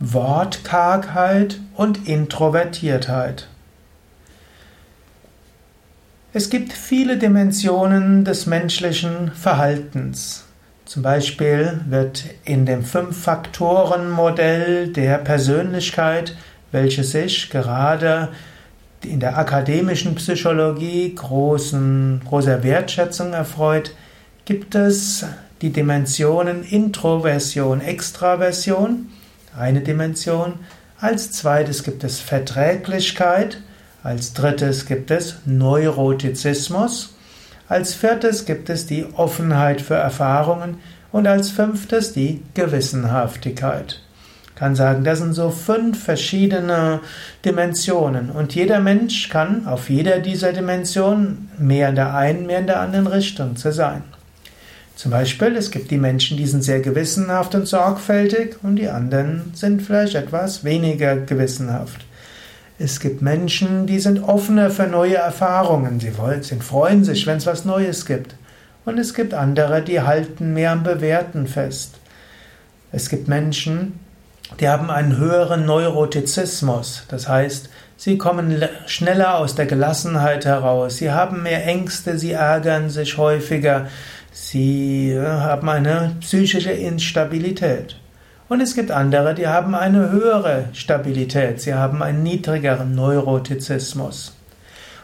Wortkargheit und Introvertiertheit. Es gibt viele Dimensionen des menschlichen Verhaltens. Zum Beispiel wird in dem Fünf-Faktoren-Modell der Persönlichkeit, welches sich gerade in der akademischen Psychologie großen, großer Wertschätzung erfreut, gibt es die Dimensionen Introversion, Extraversion, eine Dimension. Als zweites gibt es Verträglichkeit. Als drittes gibt es Neurotizismus. Als viertes gibt es die Offenheit für Erfahrungen. Und als fünftes die Gewissenhaftigkeit. Ich kann sagen, das sind so fünf verschiedene Dimensionen. Und jeder Mensch kann auf jeder dieser Dimensionen mehr in der einen, mehr in der anderen Richtung zu sein. Zum Beispiel, es gibt die Menschen, die sind sehr gewissenhaft und sorgfältig und die anderen sind vielleicht etwas weniger gewissenhaft. Es gibt Menschen, die sind offener für neue Erfahrungen. Sie wollen, sie freuen sich, wenn es was Neues gibt. Und es gibt andere, die halten mehr am Bewährten fest. Es gibt Menschen, die haben einen höheren Neurotizismus. Das heißt, sie kommen schneller aus der Gelassenheit heraus. Sie haben mehr Ängste, sie ärgern sich häufiger. Sie äh, haben eine psychische Instabilität. Und es gibt andere, die haben eine höhere Stabilität. Sie haben einen niedrigeren Neurotizismus.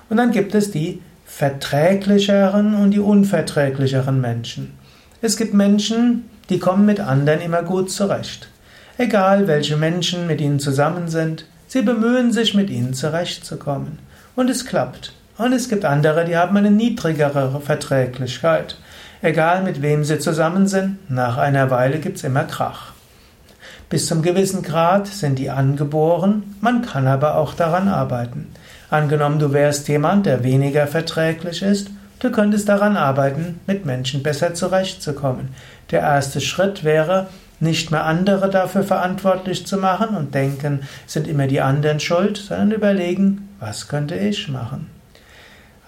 Und dann gibt es die verträglicheren und die unverträglicheren Menschen. Es gibt Menschen, die kommen mit anderen immer gut zurecht. Egal welche Menschen mit ihnen zusammen sind, sie bemühen sich, mit ihnen zurechtzukommen. Und es klappt. Und es gibt andere, die haben eine niedrigere Verträglichkeit. Egal mit wem sie zusammen sind, nach einer Weile gibt's immer Krach. Bis zum gewissen Grad sind die angeboren, man kann aber auch daran arbeiten. Angenommen, du wärst jemand, der weniger verträglich ist, du könntest daran arbeiten, mit Menschen besser zurechtzukommen. Der erste Schritt wäre, nicht mehr andere dafür verantwortlich zu machen und denken, sind immer die anderen schuld, sondern überlegen, was könnte ich machen.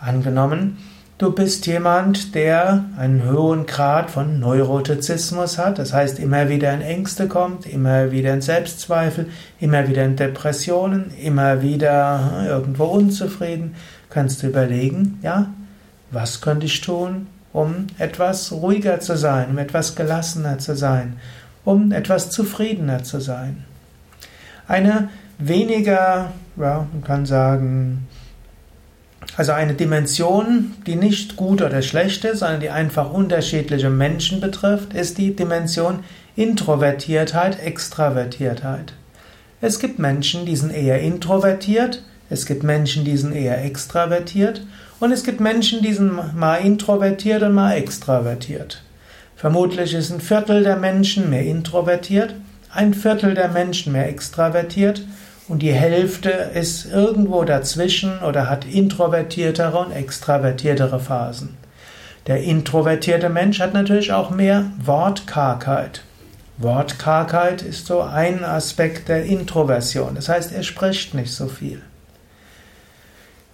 Angenommen, Du bist jemand, der einen hohen Grad von Neurotizismus hat, das heißt immer wieder in Ängste kommt, immer wieder in Selbstzweifel, immer wieder in Depressionen, immer wieder irgendwo unzufrieden. Kannst du überlegen, ja, was könnte ich tun, um etwas ruhiger zu sein, um etwas gelassener zu sein, um etwas zufriedener zu sein. Eine weniger, ja, man kann sagen, also eine Dimension, die nicht gut oder schlecht ist, sondern die einfach unterschiedliche Menschen betrifft, ist die Dimension Introvertiertheit, Extravertiertheit. Es gibt Menschen, die sind eher introvertiert, es gibt Menschen, die sind eher extravertiert und es gibt Menschen, die sind mal introvertiert und mal extravertiert. Vermutlich ist ein Viertel der Menschen mehr introvertiert, ein Viertel der Menschen mehr extravertiert und die Hälfte ist irgendwo dazwischen oder hat introvertiertere und extravertiertere Phasen. Der introvertierte Mensch hat natürlich auch mehr Wortkargheit. Wortkargheit ist so ein Aspekt der Introversion, das heißt, er spricht nicht so viel.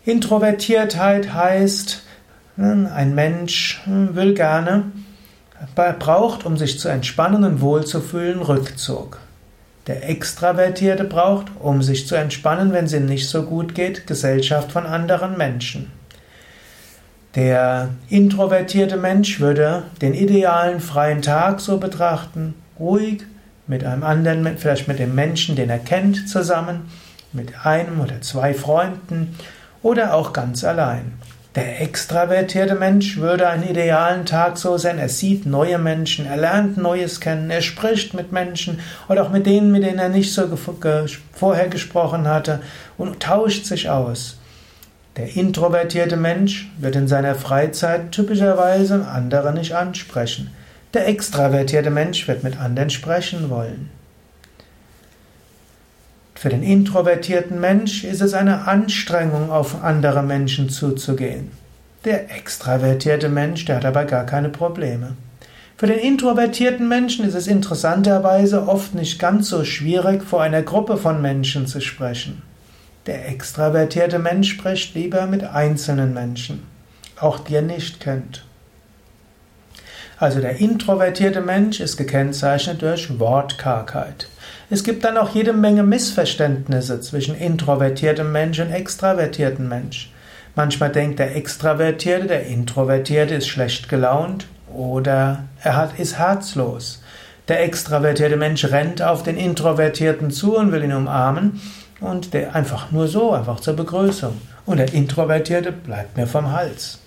Introvertiertheit heißt, hm, ein Mensch hm, will gerne, braucht, um sich zu entspannen und wohlzufühlen, Rückzug. Der Extravertierte braucht, um sich zu entspannen, wenn es ihm nicht so gut geht, Gesellschaft von anderen Menschen. Der introvertierte Mensch würde den idealen freien Tag so betrachten, ruhig, mit einem anderen, vielleicht mit dem Menschen, den er kennt, zusammen, mit einem oder zwei Freunden oder auch ganz allein. Der extravertierte Mensch würde einen idealen Tag so sein, er sieht neue Menschen, er lernt Neues kennen, er spricht mit Menschen oder auch mit denen, mit denen er nicht so vorher gesprochen hatte und tauscht sich aus. Der introvertierte Mensch wird in seiner Freizeit typischerweise andere nicht ansprechen. Der extravertierte Mensch wird mit anderen sprechen wollen. Für den introvertierten Mensch ist es eine Anstrengung, auf andere Menschen zuzugehen. Der extravertierte Mensch, der hat aber gar keine Probleme. Für den introvertierten Menschen ist es interessanterweise oft nicht ganz so schwierig, vor einer Gruppe von Menschen zu sprechen. Der extravertierte Mensch spricht lieber mit einzelnen Menschen, auch die er nicht kennt. Also der introvertierte Mensch ist gekennzeichnet durch Wortkargheit. Es gibt dann auch jede Menge Missverständnisse zwischen introvertiertem Mensch und extravertiertem Mensch. Manchmal denkt der Extravertierte, der Introvertierte ist schlecht gelaunt oder er hat, ist herzlos. Der extravertierte Mensch rennt auf den Introvertierten zu und will ihn umarmen und der einfach nur so, einfach zur Begrüßung. Und der Introvertierte bleibt mir vom Hals.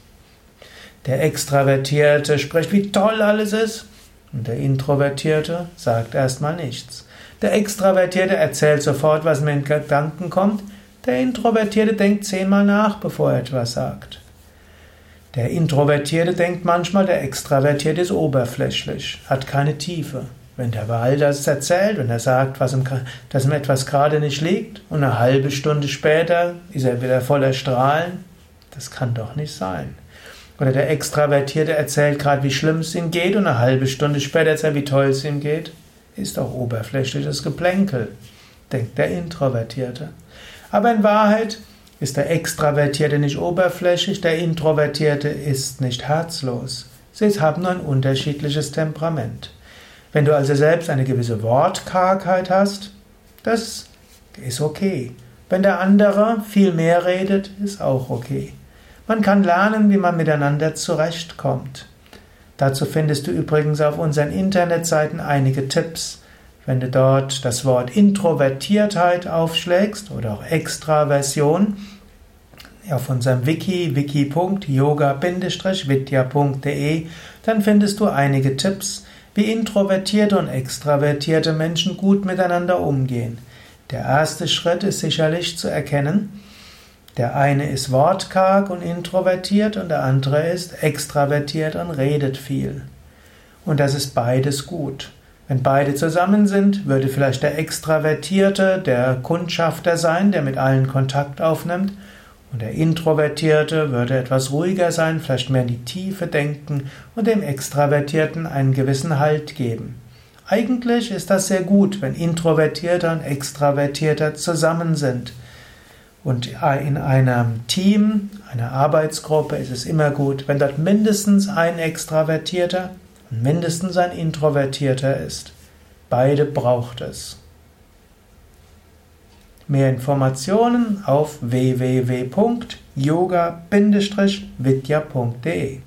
Der Extravertierte spricht, wie toll alles ist. Und der Introvertierte sagt erstmal nichts. Der Extravertierte erzählt sofort, was mir in Gedanken kommt. Der Introvertierte denkt zehnmal nach, bevor er etwas sagt. Der Introvertierte denkt manchmal, der Extravertierte ist oberflächlich, hat keine Tiefe. Wenn der Wal das erzählt und er sagt, was ihm, dass ihm etwas gerade nicht liegt, und eine halbe Stunde später ist er wieder voller Strahlen, das kann doch nicht sein. Oder der Extravertierte erzählt gerade, wie schlimm es ihm geht, und eine halbe Stunde später erzählt, wie toll es ihm geht, ist doch oberflächliches Geplänkel, denkt der Introvertierte. Aber in Wahrheit ist der Extravertierte nicht oberflächlich, der Introvertierte ist nicht herzlos. Sie haben nur ein unterschiedliches Temperament. Wenn du also selbst eine gewisse Wortkargheit hast, das ist okay. Wenn der andere viel mehr redet, ist auch okay. Man kann lernen, wie man miteinander zurechtkommt. Dazu findest du übrigens auf unseren Internetseiten einige Tipps. Wenn du dort das Wort Introvertiertheit aufschlägst oder auch Extraversion, auf unserem Wiki wiki.yoga-vidya.de, dann findest du einige Tipps, wie introvertierte und extravertierte Menschen gut miteinander umgehen. Der erste Schritt ist sicherlich zu erkennen, der eine ist wortkarg und introvertiert und der andere ist extravertiert und redet viel. Und das ist beides gut. Wenn beide zusammen sind, würde vielleicht der Extravertierte der Kundschafter sein, der mit allen Kontakt aufnimmt, und der Introvertierte würde etwas ruhiger sein, vielleicht mehr in die Tiefe denken und dem Extravertierten einen gewissen Halt geben. Eigentlich ist das sehr gut, wenn Introvertierter und Extravertierter zusammen sind. Und in einem Team, einer Arbeitsgruppe ist es immer gut, wenn dort mindestens ein Extravertierter und mindestens ein Introvertierter ist. Beide braucht es. Mehr Informationen auf www.yoga-vidya.de